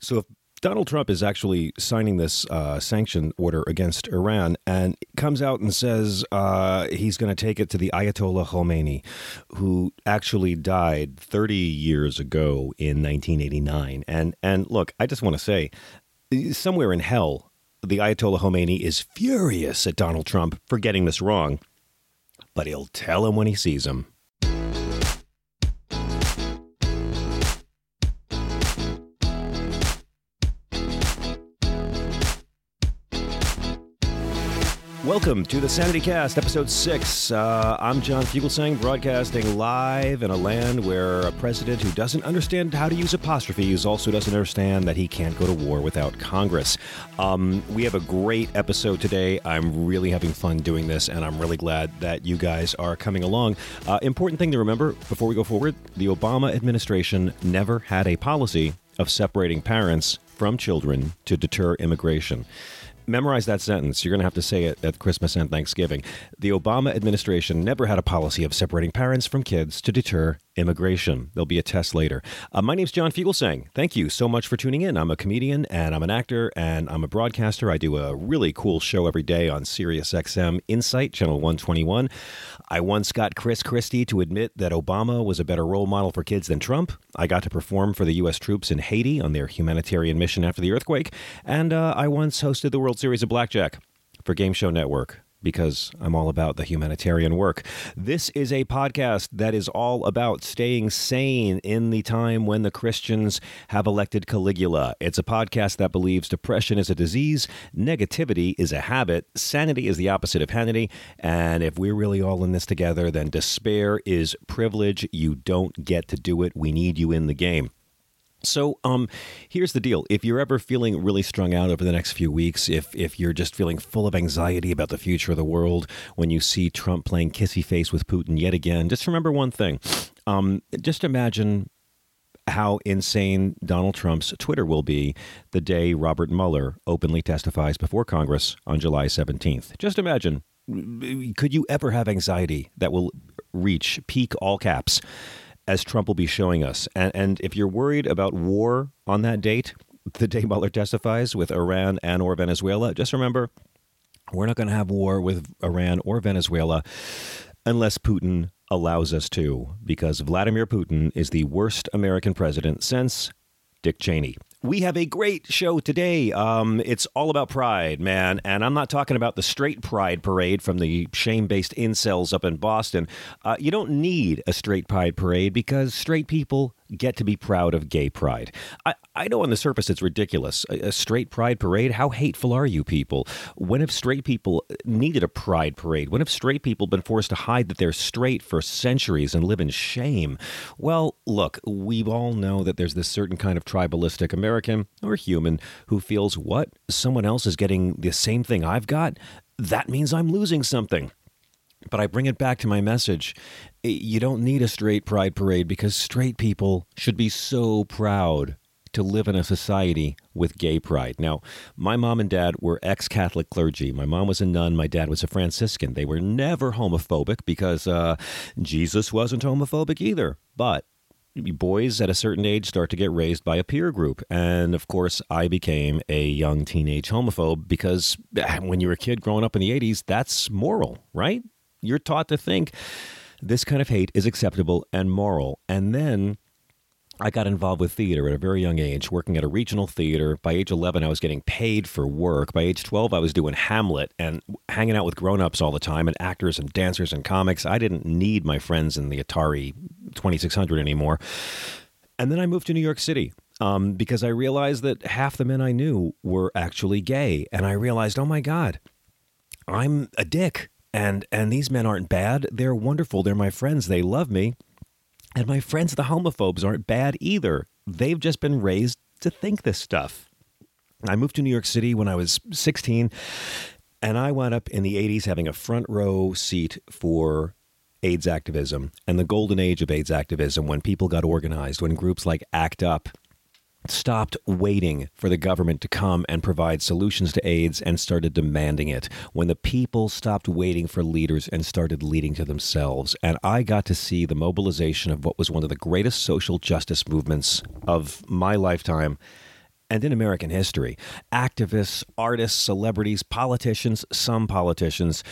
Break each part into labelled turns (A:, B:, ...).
A: So if Donald Trump is actually signing this uh, sanction order against Iran and comes out and says uh, he's going to take it to the Ayatollah Khomeini, who actually died 30 years ago in 1989. And and look, I just want to say, somewhere in hell, the Ayatollah Khomeini is furious at Donald Trump for getting this wrong, but he'll tell him when he sees him. Welcome to the Sanity Cast, episode six. Uh, I'm John Fugelsang, broadcasting live in a land where a president who doesn't understand how to use apostrophes also doesn't understand that he can't go to war without Congress. Um, we have a great episode today. I'm really having fun doing this, and I'm really glad that you guys are coming along. Uh, important thing to remember before we go forward the Obama administration never had a policy of separating parents from children to deter immigration memorize that sentence. You're going to have to say it at Christmas and Thanksgiving. The Obama administration never had a policy of separating parents from kids to deter immigration. There'll be a test later. Uh, my name's John Fugelsang. Thank you so much for tuning in. I'm a comedian and I'm an actor and I'm a broadcaster. I do a really cool show every day on SiriusXM Insight, Channel 121. I once got Chris Christie to admit that Obama was a better role model for kids than Trump. I got to perform for the U.S. troops in Haiti on their humanitarian mission after the earthquake. And uh, I once hosted the World Series of Blackjack for Game Show Network because I'm all about the humanitarian work. This is a podcast that is all about staying sane in the time when the Christians have elected Caligula. It's a podcast that believes depression is a disease, negativity is a habit, sanity is the opposite of vanity, and if we're really all in this together, then despair is privilege. You don't get to do it. We need you in the game. So, um, here's the deal. If you're ever feeling really strung out over the next few weeks, if if you're just feeling full of anxiety about the future of the world when you see Trump playing kissy face with Putin yet again, just remember one thing. Um, just imagine how insane Donald Trump's Twitter will be the day Robert Mueller openly testifies before Congress on July 17th. Just imagine. Could you ever have anxiety that will reach peak all caps? As Trump will be showing us. And, and if you're worried about war on that date, the day Mueller testifies with Iran and or Venezuela, just remember we're not going to have war with Iran or Venezuela unless Putin allows us to, because Vladimir Putin is the worst American president since Dick Cheney. We have a great show today. Um, it's all about pride, man. And I'm not talking about the straight pride parade from the shame based incels up in Boston. Uh, you don't need a straight pride parade because straight people get to be proud of gay pride. I, I know on the surface it's ridiculous. A, a, straight pride parade? How hateful are you people? When have straight people needed a pride parade? When have straight people been forced to hide that they're straight for centuries and live in shame? Well, look, we all know that there's this certain kind of tribalistic American or human who feels what? Someone else is getting the same thing I've got? That means I'm losing something. But I bring it back to my message. You don't need a straight pride parade because straight people should be so proud to live in a society with gay pride. Now, my mom and dad were ex Catholic clergy. My mom was a nun, my dad was a Franciscan. They were never homophobic because uh, Jesus wasn't homophobic either. But boys at a certain age start to get raised by a peer group. And of course, I became a young teenage homophobe because when you're a kid growing up in the 80s, that's moral, right? You're taught to think this kind of hate is acceptable and moral. And then I got involved with theater at a very young age, working at a regional theater. By age 11, I was getting paid for work. By age 12, I was doing Hamlet and hanging out with grown ups all the time and actors and dancers and comics. I didn't need my friends in the Atari 2600 anymore. And then I moved to New York City um, because I realized that half the men I knew were actually gay. And I realized, oh my God, I'm a dick. And, and these men aren't bad. They're wonderful. They're my friends. They love me. And my friends, the homophobes, aren't bad either. They've just been raised to think this stuff. I moved to New York City when I was 16, and I wound up in the 80s having a front row seat for AIDS activism and the golden age of AIDS activism when people got organized, when groups like ACT UP stopped waiting for the government to come and provide solutions to AIDS and started demanding it. When the people stopped waiting for leaders and started leading to themselves. And I got to see the mobilization of what was one of the greatest social justice movements of my lifetime and in American history. Activists, artists, celebrities, politicians, some politicians,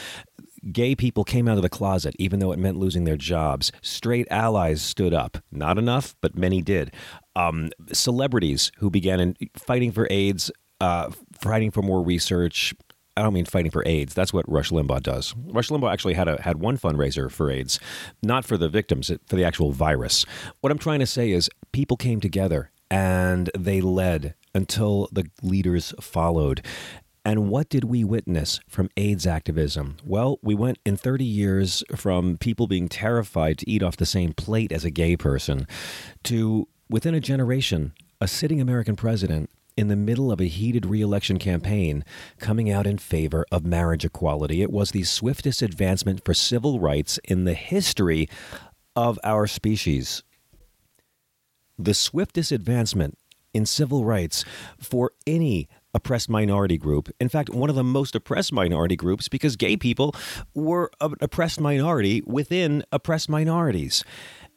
A: Gay people came out of the closet, even though it meant losing their jobs. Straight allies stood up. Not enough, but many did. Um, celebrities who began in, fighting for AIDS, uh, fighting for more research. I don't mean fighting for AIDS. That's what Rush Limbaugh does. Rush Limbaugh actually had a had one fundraiser for AIDS, not for the victims, for the actual virus. What I'm trying to say is people came together and they led until the leaders followed. And what did we witness from AIDS activism? Well, we went in 30 years from people being terrified to eat off the same plate as a gay person to, within a generation, a sitting American president in the middle of a heated reelection campaign coming out in favor of marriage equality. It was the swiftest advancement for civil rights in the history of our species. The swiftest advancement in civil rights for any oppressed minority group. In fact, one of the most oppressed minority groups because gay people were an oppressed minority within oppressed minorities.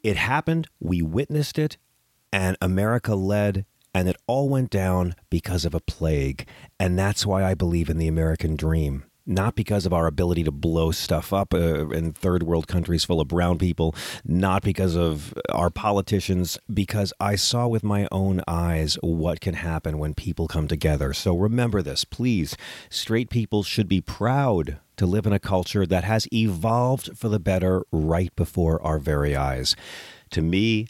A: It happened, we witnessed it, and America led, and it all went down because of a plague. And that's why I believe in the American dream not because of our ability to blow stuff up uh, in third world countries full of brown people, not because of our politicians, because I saw with my own eyes what can happen when people come together. So remember this, please. Straight people should be proud to live in a culture that has evolved for the better right before our very eyes. To me,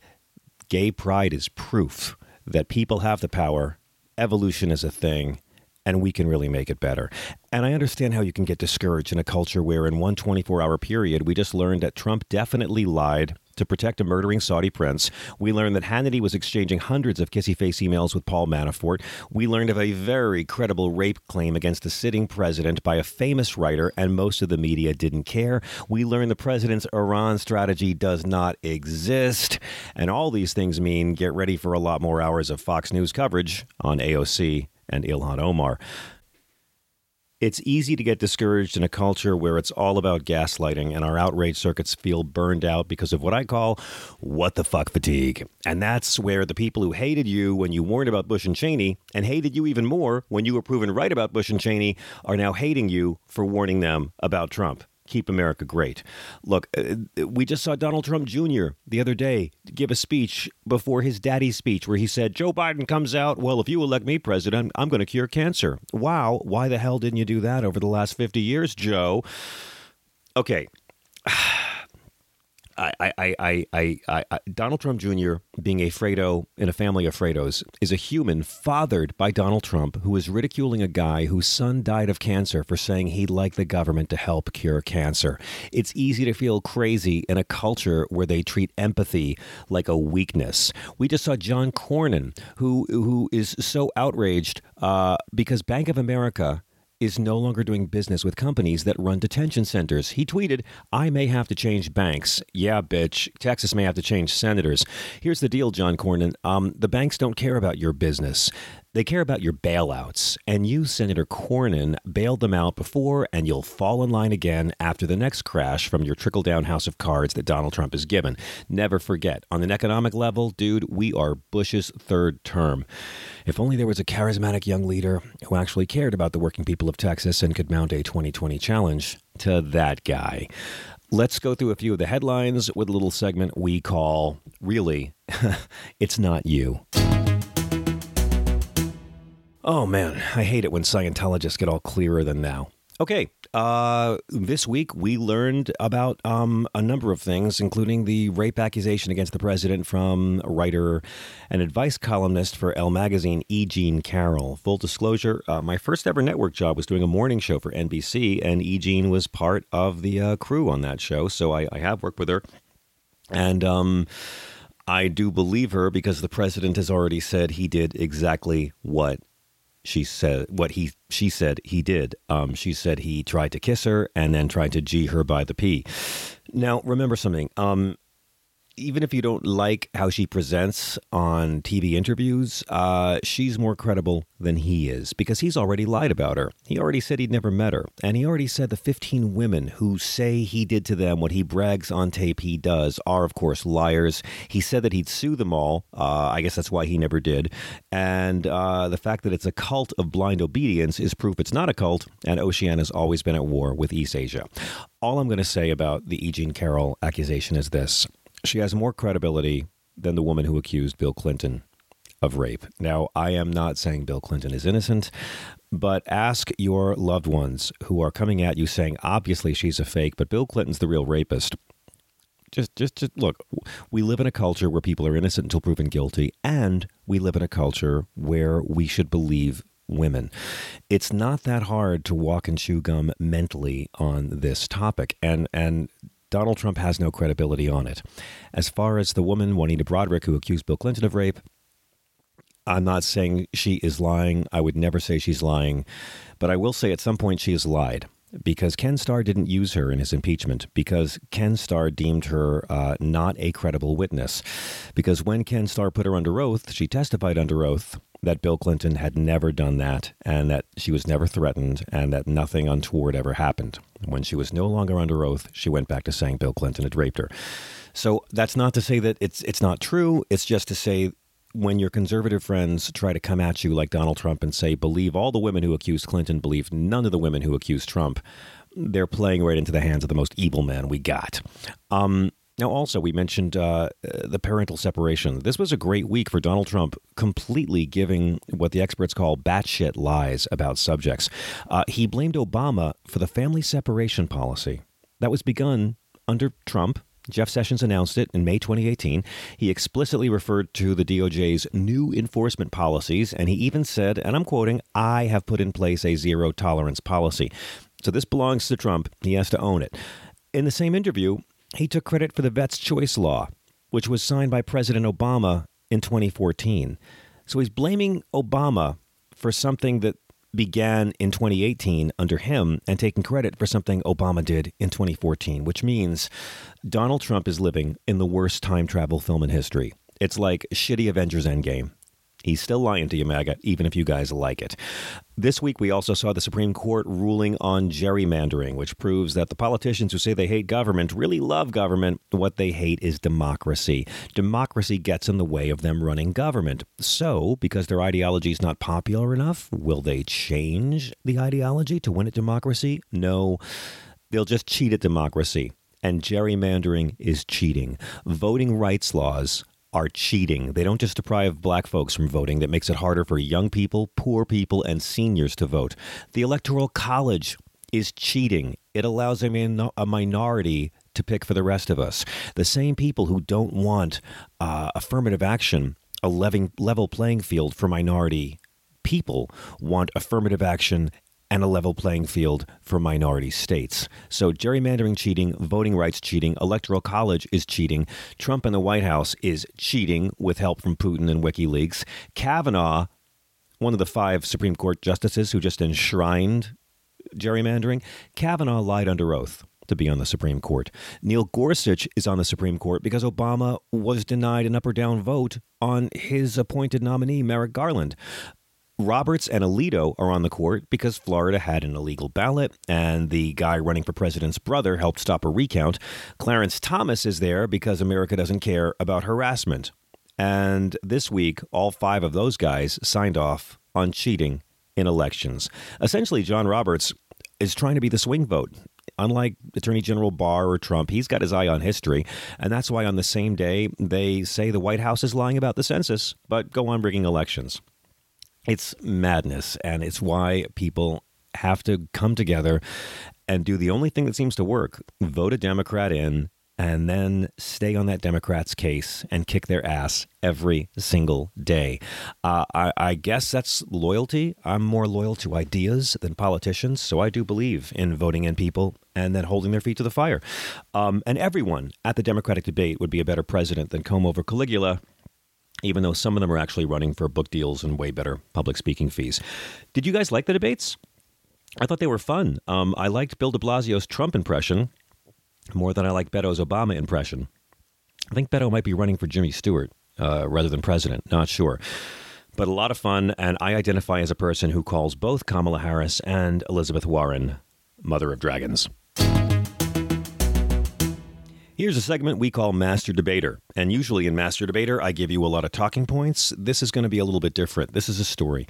A: gay pride is proof that people have the power, evolution is a thing and we can really make it better. And I understand how you can get discouraged in a culture where, in one 24 hour period, we just learned that Trump definitely lied to protect a murdering Saudi prince. We learned that Hannity was exchanging hundreds of kissy face emails with Paul Manafort. We learned of a very credible rape claim against the sitting president by a famous writer, and most of the media didn't care. We learned the president's Iran strategy does not exist. And all these things mean get ready for a lot more hours of Fox News coverage on AOC and Ilhan Omar. It's easy to get discouraged in a culture where it's all about gaslighting and our outrage circuits feel burned out because of what I call what the fuck fatigue. And that's where the people who hated you when you warned about Bush and Cheney and hated you even more when you were proven right about Bush and Cheney are now hating you for warning them about Trump keep America great. Look, uh, we just saw Donald Trump Jr. the other day give a speech before his daddy's speech where he said, Joe Biden comes out, well, if you elect me president, I'm going to cure cancer. Wow, why the hell didn't you do that over the last 50 years, Joe? Okay. I, I, I, I, I, Donald Trump Jr. being a Fredo in a family of Fredos is a human fathered by Donald Trump who is ridiculing a guy whose son died of cancer for saying he'd like the government to help cure cancer. It's easy to feel crazy in a culture where they treat empathy like a weakness. We just saw John Cornyn, who who is so outraged uh, because Bank of America is no longer doing business with companies that run detention centers. He tweeted, I may have to change banks. Yeah, bitch. Texas may have to change senators. Here's the deal, John Cornyn. Um, the banks don't care about your business. They care about your bailouts, and you, Senator Cornyn, bailed them out before, and you'll fall in line again after the next crash from your trickle down house of cards that Donald Trump has given. Never forget, on an economic level, dude, we are Bush's third term. If only there was a charismatic young leader who actually cared about the working people of Texas and could mount a 2020 challenge to that guy. let's go through a few of the headlines with a little segment we call Really, It's Not You. Oh man, I hate it when Scientologists get all clearer than now. Okay, uh, this week we learned about um, a number of things, including the rape accusation against the president from writer and advice columnist for Elle magazine, E. Jean Carroll. Full disclosure: uh, my first ever network job was doing a morning show for NBC, and E. Jean was part of the uh, crew on that show. So I, I have worked with her, and um, I do believe her because the president has already said he did exactly what she said what he she said he did. Um, she said he tried to kiss her and then tried to g her by the p. Now remember something. Um, even if you don't like how she presents on TV interviews, uh, she's more credible than he is because he's already lied about her. He already said he'd never met her. And he already said the 15 women who say he did to them what he brags on tape he does are, of course, liars. He said that he'd sue them all. Uh, I guess that's why he never did. And uh, the fact that it's a cult of blind obedience is proof it's not a cult. And Oceania's always been at war with East Asia. All I'm going to say about the E. Jean Carroll accusation is this she has more credibility than the woman who accused Bill Clinton of rape. Now, I am not saying Bill Clinton is innocent, but ask your loved ones who are coming at you saying, obviously she's a fake, but Bill Clinton's the real rapist. Just, just, just look. We live in a culture where people are innocent until proven guilty, and we live in a culture where we should believe women. It's not that hard to walk and chew gum mentally on this topic, and and Donald Trump has no credibility on it. As far as the woman, Juanita Broaddrick, who accused Bill Clinton of rape, I'm not saying she is lying. I would never say she's lying. But I will say at some point she has lied because Ken Starr didn't use her in his impeachment because Ken Starr deemed her uh, not a credible witness. Because when Ken Starr put her under oath, she testified under oath that Bill Clinton had never done that and that she was never threatened and that nothing untoward ever happened. When she was no longer under oath, she went back to saying Bill Clinton had raped her. So that's not to say that it's it's not true. It's just to say when your conservative friends try to come at you like Donald Trump and say believe all the women who accused Clinton, believe none of the women who accused Trump, they're playing right into the hands of the most evil man we got. Um, now, also, we mentioned uh, the parental separation. This was a great week for Donald Trump, completely giving what the experts call batshit lies about subjects. Uh, he blamed Obama for the family separation policy that was begun under Trump. Jeff Sessions announced it in May 2018. He explicitly referred to the DOJ's new enforcement policies, and he even said, and I'm quoting, I have put in place a zero tolerance policy. So this belongs to Trump. He has to own it. In the same interview, he took credit for the Vets' Choice Law, which was signed by President Obama in 2014. So he's blaming Obama for something that began in 2018 under him and taking credit for something Obama did in 2014, which means Donald Trump is living in the worst time travel film in history. It's like shitty Avengers Endgame. He's still lying to you, MAGA, even if you guys like it. This week, we also saw the Supreme Court ruling on gerrymandering, which proves that the politicians who say they hate government really love government. What they hate is democracy. Democracy gets in the way of them running government. So, because their ideology is not popular enough, will they change the ideology to win at democracy? No. They'll just cheat at democracy. And gerrymandering is cheating. Voting rights laws are cheating. They don't just deprive black folks from voting, that makes it harder for young people, poor people, and seniors to vote. The Electoral College is cheating. It allows a, a minority to pick for the rest of us. The same people who don't want uh, affirmative action, a level playing field for minority people, want affirmative action and a level playing field for minority states. So, gerrymandering cheating, voting rights cheating, electoral college is cheating, Trump and the White House is cheating with help from Putin and WikiLeaks. Kavanaugh, one of the five Supreme Court justices who just enshrined gerrymandering, Kavanaugh lied under oath to be on the Supreme Court. Neil Gorsuch is on the Supreme Court because Obama was denied an up or down vote on his appointed nominee, Merrick Garland. Roberts and Alito are on the court because Florida had an illegal ballot and the guy running for president's brother helped stop a recount. Clarence Thomas is there because America doesn't care about harassment. And this week, all five of those guys signed off on cheating in elections. Essentially, John Roberts is trying to be the swing vote. Unlike Attorney General Barr or Trump, he's got his eye on history. And that's why on the same day, they say the White House is lying about the census, but go on rigging elections. It's madness. And it's why people have to come together and do the only thing that seems to work vote a Democrat in and then stay on that Democrat's case and kick their ass every single day. Uh, I, I, guess that's loyalty. I'm more loyal to ideas than politicians, so I do believe in voting in people and then holding their feet to the fire. Um, and everyone at the Democratic debate would be a better president than Comb over Caligula. Even though some of them are actually running for book deals and way better public speaking fees. Did you guys like the debates? I thought they were fun. Um, I liked Bill de Blasio's Trump impression more than I like Beto's Obama impression. I think Beto might be running for Jimmy Stewart uh, rather than president. Not sure. But a lot of fun, and I identify as a person who calls both Kamala Harris and Elizabeth Warren Mother of Dragons. Here's a segment we call Master Debater. And usually in Master Debater, I give you a lot of talking points. This is going to be a little bit different. This is a story.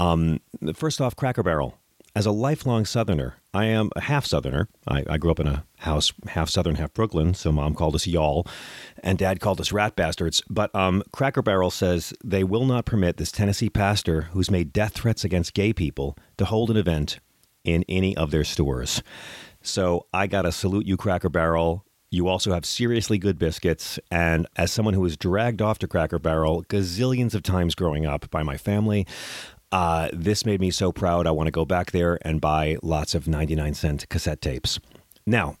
A: Um, first off, Cracker Barrel. As a lifelong Southerner, I am a half Southerner. I, I, grew up in a house half Southern, half Brooklyn, so mom called us y'all, and dad called us rat bastards. But um, Cracker Barrel says they will not permit this Tennessee pastor who's made death threats against gay people to hold an event in any of their stores. So I got to salute you, Cracker Barrel. You also have seriously good biscuits. And as someone who was dragged off to Cracker Barrel gazillions of times growing up by my family, uh, this made me so proud. I want to go back there and buy lots of 99 cent cassette tapes. Now,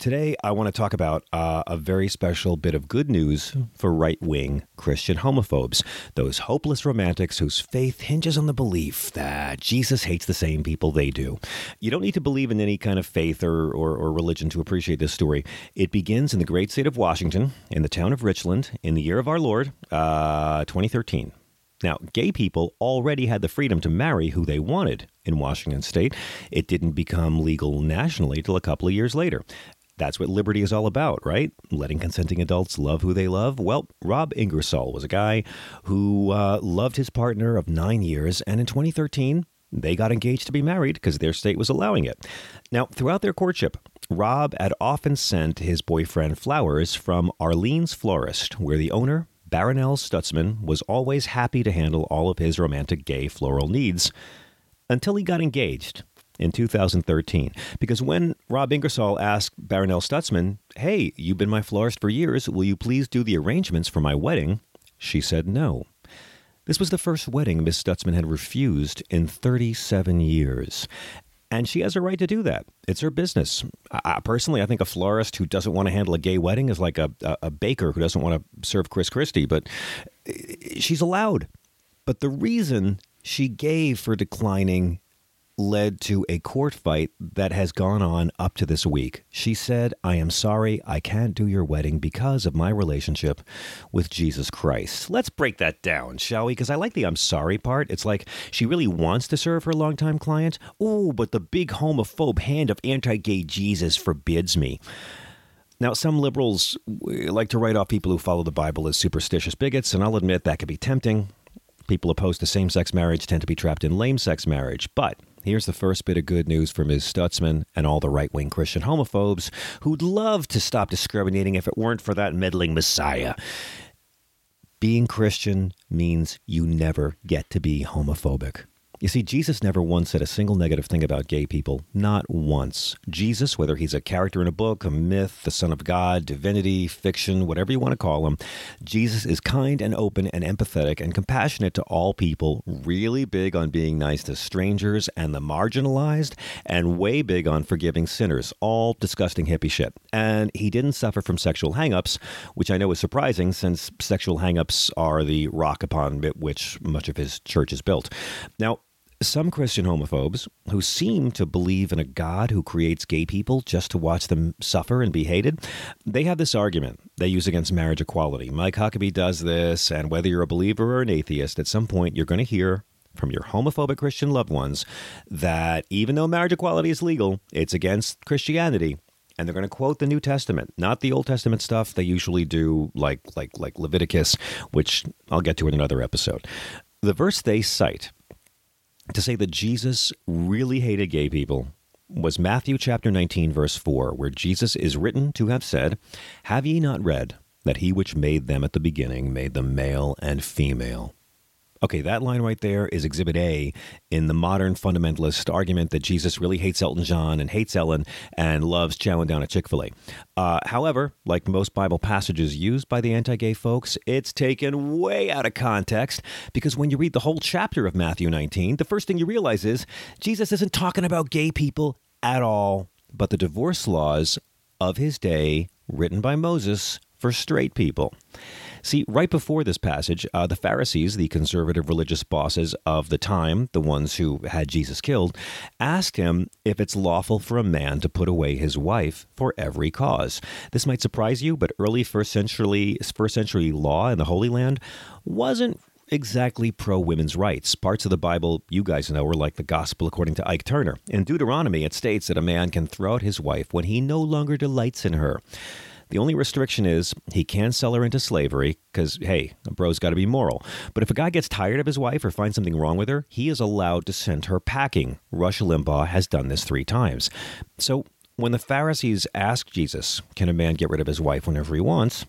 A: today I want to talk about uh, a very special bit of good news for right wing Christian homophobes, those hopeless romantics whose faith hinges on the belief that Jesus hates the same people they do. You don't need to believe in any kind of faith or, or, or religion to appreciate this story. It begins in the great state of Washington, in the town of Richland, in the year of our Lord, uh, 2013. Now, gay people already had the freedom to marry who they wanted in Washington state. It didn't become legal nationally till a couple of years later. That's what liberty is all about, right? Letting consenting adults love who they love. Well, Rob Ingersoll was a guy who uh, loved his partner of nine years, and in 2013, they got engaged to be married because their state was allowing it. Now, throughout their courtship, Rob had often sent his boyfriend flowers from Arlene's Florist, where the owner Barronelle Stutzman was always happy to handle all of his romantic gay floral needs until he got engaged in 2013. Because when Rob Ingersoll asked Barronelle Stutzman, Hey, you've been my florist for years, will you please do the arrangements for my wedding? She said no. This was the first wedding Miss Stutzman had refused in 37 years. And she has a right to do that. It's her business. I, personally, I think a florist who doesn't want to handle a gay wedding is like a, a, a baker who doesn't want to serve Chris Christie, but eh, she's allowed. But the reason she gave for declining led to a court fight that has gone on up to this week. She said, I am sorry, I can't do your wedding because of my relationship with Jesus Christ. Let's break that down, shall we? Because I like the I'm sorry part. It's like she really wants to serve her longtime client. Oh, but the big homophobe hand of anti gay Jesus forbids me. Now, some liberals eh, like to write off people who follow the Bible as superstitious bigots, and I'll admit that can be tempting. People opposed to same sex marriage tend to be trapped in lame sex marriage. But here's the first bit of good news for Ms. Stutzman and all the right wing Christian homophobes who'd love to stop discriminating if it weren't for that meddling Messiah. Being Christian means you never get to be homophobic. You see, Jesus never once said a single negative thing about gay people. Not once. Jesus, whether he's a character in a book, a myth, the Son of God, divinity, fiction, whatever you want to call him, Jesus is kind and open and empathetic and compassionate to all people, really big on being nice to strangers and the marginalized, and way big on forgiving sinners. All disgusting hippie shit. And he didn't suffer from sexual hangups, which I know is surprising since sexual hangups are the rock upon which much of his church is built. Now, some Christian homophobes who seem to believe in a God who creates gay people just to watch them suffer and be hated, they have this argument they use against marriage equality. Mike Huckabee does this, and whether you're a believer or an atheist, at some point you're going to hear from your homophobic Christian loved ones that even though marriage equality is legal, it's against Christianity. And they're going to quote the New Testament, not the Old Testament stuff they usually do, like like like Leviticus, which I'll get to in another episode. The verse they cite to say that Jesus really hated gay people was Matthew chapter 19, verse 4, where Jesus is written to have said, Have ye not read that he which made them at the beginning made them male and female? Okay, that line right there is Exhibit A in the modern fundamentalist argument that Jesus really hates Elton John and hates Ellen and loves chowing down at Chick fil A. Uh, however, like most Bible passages used by the anti gay folks, it's taken way out of context because when you read the whole chapter of Matthew 19, the first thing you realize is Jesus isn't talking about gay people at all, but the divorce laws of his day written by Moses for straight people. See, right before this passage, uh, the Pharisees, the conservative religious bosses of the time, the ones who had Jesus killed, asked him if it's lawful for a man to put away his wife for every cause. This might surprise you, but early first century first century law in the Holy Land wasn't exactly pro women's rights. Parts of the Bible you guys know are like the gospel according to Ike Turner. In Deuteronomy, it states that a man can throw out his wife when he no longer delights in her. The only restriction is he can sell her into slavery because, hey, a bro's got to be moral. But if a guy gets tired of his wife or finds something wrong with her, he is allowed to send her packing. Rush Limbaugh has done this three times. So when the Pharisees ask Jesus, can a man get rid of his wife whenever he wants?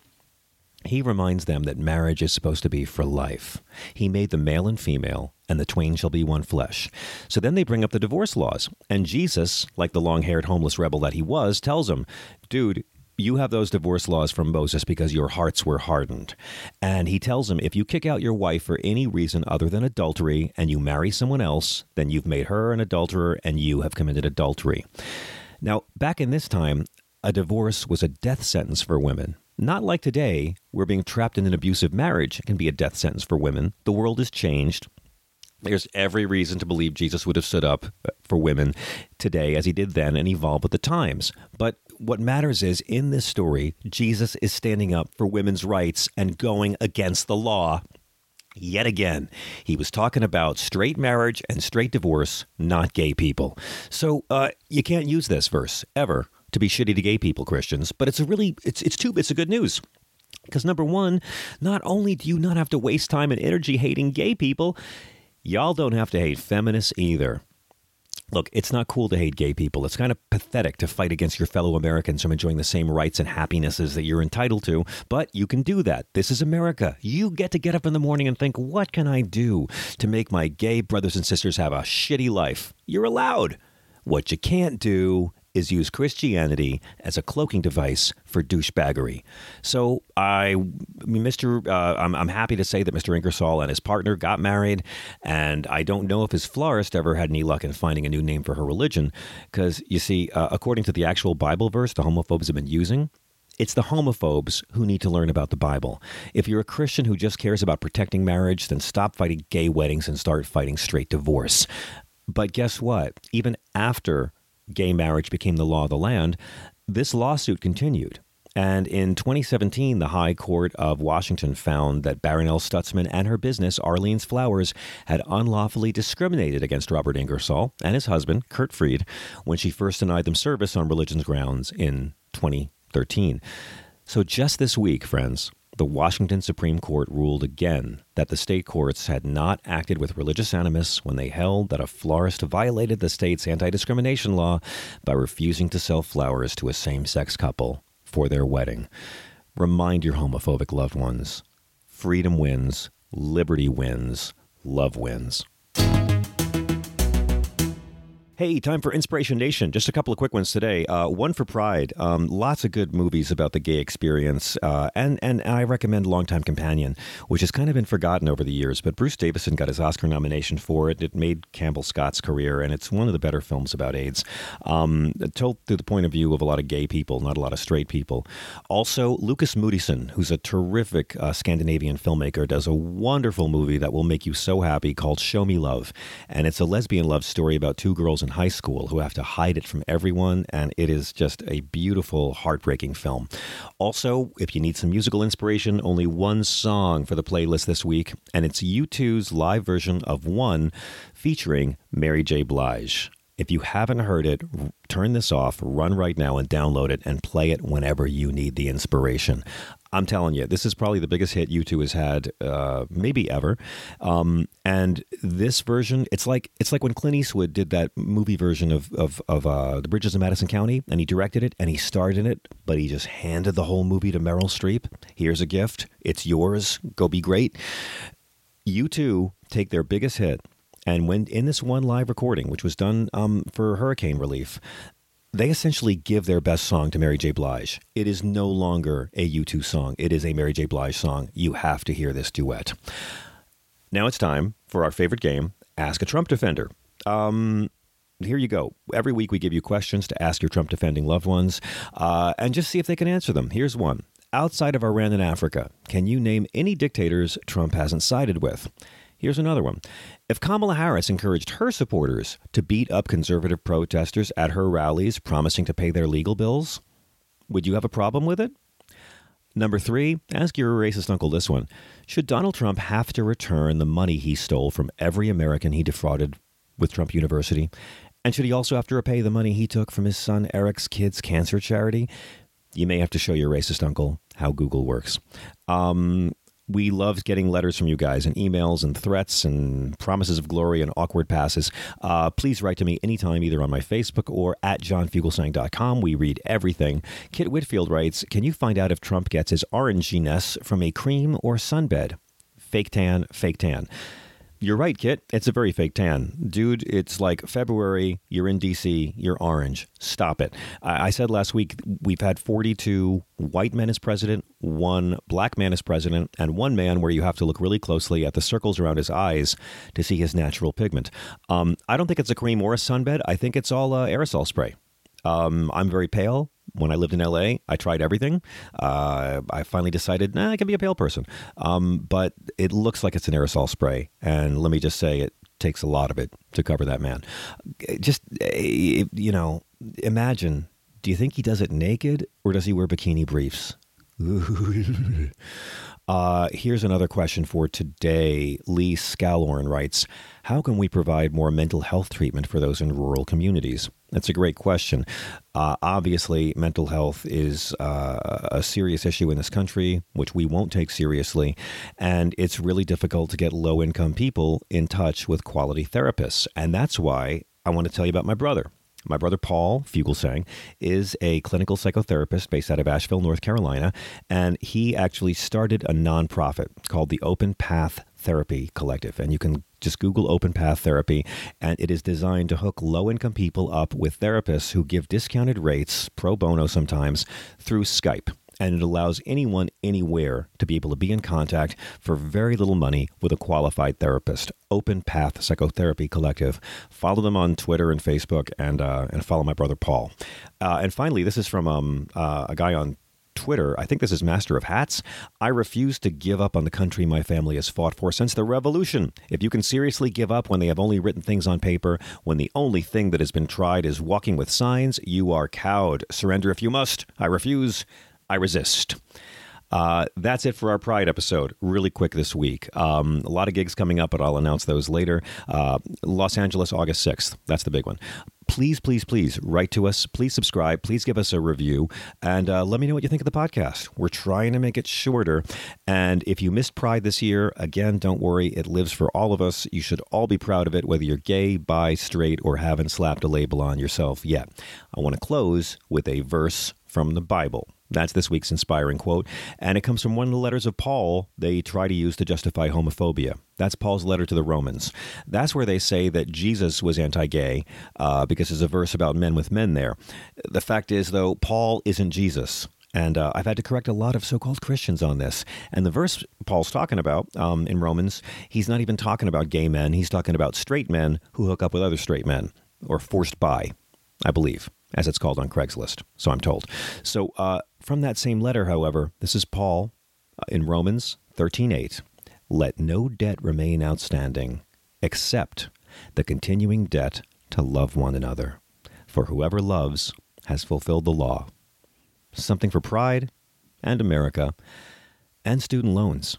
A: He reminds them that marriage is supposed to be for life. He made them male and female, and the twain shall be one flesh. So then they bring up the divorce laws. And Jesus, like the long haired homeless rebel that he was, tells them, dude, you have those divorce laws from Moses because your hearts were hardened. And he tells him if you kick out your wife for any reason other than adultery and you marry someone else, then you've made her an adulterer and you have committed adultery. Now, back in this time, a divorce was a death sentence for women. Not like today, where being trapped in an abusive marriage can be a death sentence for women. The world has changed. There's every reason to believe Jesus would have stood up for women today as he did then and evolved with the times. But what matters is in this story, Jesus is standing up for women's rights and going against the law. Yet again, he was talking about straight marriage and straight divorce, not gay people. So uh, you can't use this verse ever to be shitty to gay people, Christians. But it's a really it's it's two bits of good news. Because number one, not only do you not have to waste time and energy hating gay people, y'all don't have to hate feminists either. Look, it's not cool to hate gay people. It's kind of pathetic to fight against your fellow Americans from enjoying the same rights and happinesses that you're entitled to, but you can do that. This is America. You get to get up in the morning and think, what can I do to make my gay brothers and sisters have a shitty life? You're allowed. What you can't do is use Christianity as a cloaking device for douchebaggery. So I, Mr. Uh, I'm, I'm happy to say that Mr. Ingersoll and his partner got married, and I don't know if his florist ever had any luck in finding a new name for her religion, because you see, uh, according to the actual Bible verse the homophobes have been using. It's the homophobes who need to learn about the Bible. If you're a Christian who just cares about protecting marriage, then stop fighting gay weddings and start fighting straight divorce. But guess what? Even after gay marriage became the law of the land, this lawsuit continued. And in 2017, the High Court of Washington found that Barronelle Stutzman and her business, Arlene's Flowers, had unlawfully discriminated against Robert Ingersoll and his husband, Curt Freed, when she first denied them service on religious grounds in 2013. So just this week, friends, the Washington Supreme Court ruled again that the state courts had not acted with religious animus when they held that a florist violated the state's anti discrimination law by refusing to sell flowers to a same sex couple for their wedding. Remind your homophobic loved ones freedom wins, liberty wins, love wins. Hey, time for Inspiration Nation. Just a couple of quick ones today. Uh, one for Pride. Um, lots of good movies about the gay experience, uh, and and I recommend Longtime Companion, which has kind of been forgotten over the years. But Bruce Davison got his Oscar nomination for it. It made Campbell Scott's career, and it's one of the better films about AIDS. Um, told through the point of view of a lot of gay people, not a lot of straight people. Also, Lukas Moodysson, who's a terrific uh, Scandinavian filmmaker, does a wonderful movie that will make you so happy called Show Me Love, and it's a lesbian love story about two girls in high school who have to hide it from everyone, and it is just a beautiful, heartbreaking film. Also, if you need some musical inspiration, only one song for the playlist this week, and it's U2's live version of One featuring Mary J. Blige. If you haven't heard it, turn this off, run right now and download it and play it whenever you need the inspiration. I'm telling you, this is probably the biggest hit U2 has had, uh, maybe ever. Um, and this version, it's like it's like when Clint Eastwood did that movie version of of, of uh, the Bridges of Madison County, and he directed it and he starred in it, but he just handed the whole movie to Meryl Streep. Here's a gift. It's yours. Go be great. U2 take their biggest hit and when in this one live recording, which was done um, for hurricane relief, they essentially give their best song to Mary J. Blige. It is no longer a U2 song, it is a Mary J. Blige song. You have to hear this duet. Now it's time for our favorite game Ask a Trump Defender. Um, here you go. Every week we give you questions to ask your Trump defending loved ones uh, and just see if they can answer them. Here's one. Outside of Iran and Africa, can you name any dictators Trump hasn't sided with? Here's another one. If Kamala Harris encouraged her supporters to beat up conservative protesters at her rallies, promising to pay their legal bills, would you have a problem with it? Number three, ask your racist uncle this one. Should Donald Trump have to return the money he stole from every American he defrauded with Trump University? And should he also have to repay the money he took from his son Eric's kids' cancer charity? You may have to show your racist uncle how Google works. Um, we love getting letters from you guys and emails and threats and promises of glory and awkward passes. Uh, please write to me anytime, either on my Facebook or at johnfugelsang.com. We read everything. Kit Whitfield writes Can you find out if Trump gets his oranginess from a cream or sunbed? Fake tan, fake tan. You're right, Kit. It's a very fake tan. Dude, it's like February, you're in DC, you're orange. Stop it. I, I said last week we've had 42 white men as president, one black man as president, and one man where you have to look really closely at the circles around his eyes to see his natural pigment. Um, I don't think it's a cream or a sunbed. I think it's all uh, aerosol spray. Um, I'm very pale when I lived in LA, I tried everything. Uh, I finally decided, nah, I can be a pale person. Um, but it looks like it's an aerosol spray. And let me just say, it takes a lot of it to cover that man. Just, eh, you know, imagine do you think he does it naked or does he wear bikini briefs? Uh, here's another question for today. Lee Scalorn writes How can we provide more mental health treatment for those in rural communities? That's a great question. Uh, obviously, mental health is uh, a serious issue in this country, which we won't take seriously. And it's really difficult to get low income people in touch with quality therapists. And that's why I want to tell you about my brother. My brother Paul Fugelsang is a clinical psychotherapist based out of Asheville, North Carolina, and he actually started a nonprofit called the Open Path Therapy Collective. And you can just Google Open Path Therapy, and it is designed to hook low income people up with therapists who give discounted rates, pro bono sometimes, through Skype and it allows anyone anywhere to be able to be in contact for very little money with a qualified therapist. Open Path Psychotherapy Collective. Follow them on Twitter and Facebook, and uh, and follow my brother Paul. Uh, and finally, this is from um, uh, a guy on Twitter. I think this is Master of Hats. I refuse to give up on the country my family has fought for since the revolution. If you can seriously give up when they have only written things on paper, when the only thing that has been tried is walking with signs, you are cowed. Surrender if you must. I refuse. I resist. Uh, that's it for our Pride episode. Really quick this week. Um, a lot of gigs coming up, but I'll announce those later. Uh, Los Angeles, August 6th. That's the big one. Please, please, please write to us. Please subscribe. Please give us a review and uh, let me know what you think of the podcast. We're trying to make it shorter. And if you missed Pride this year, again, don't worry. It lives for all of us. You should all be proud of it, whether you're gay, bi, straight, or haven't slapped a label on yourself yet. I want to close with a verse from the Bible. That's this week's inspiring quote. And it comes from one of the letters of Paul they try to use to justify homophobia. That's Paul's letter to the Romans. That's where they say that Jesus was anti gay uh, because there's a verse about men with men there. The fact is, though, Paul isn't Jesus. And uh, I've had to correct a lot of so called Christians on this. And the verse Paul's talking about um, in Romans, he's not even talking about gay men. He's talking about straight men who hook up with other straight men or forced by, I believe as it's called on Craigslist, so I'm told. So, uh, from that same letter, however, this is Paul uh, in Romans 13:8. Let no debt remain outstanding, except the continuing debt to love one another. For whoever loves has fulfilled the law. Something for pride and America and student loans.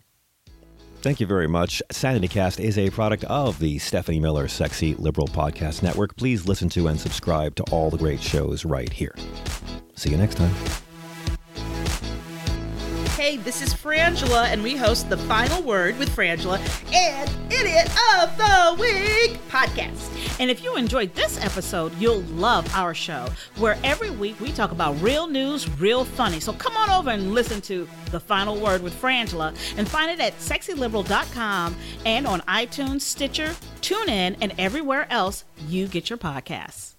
A: Thank you very much. Sanity Cast is a product of the Stephanie Miller Sexy Liberal Podcast Network. Please listen to and subscribe to all the great shows right here. See you next time.
B: Hey, this is Frangela, and we host The Final Word with Frangela and Idiot of the Week podcast. And if you enjoyed this episode, you'll love our show, where every week we talk about real news, real funny. So come on over and listen to The Final Word with Frangela and find it at sexyliberal.com and on iTunes, Stitcher, TuneIn, and everywhere else you get your podcasts.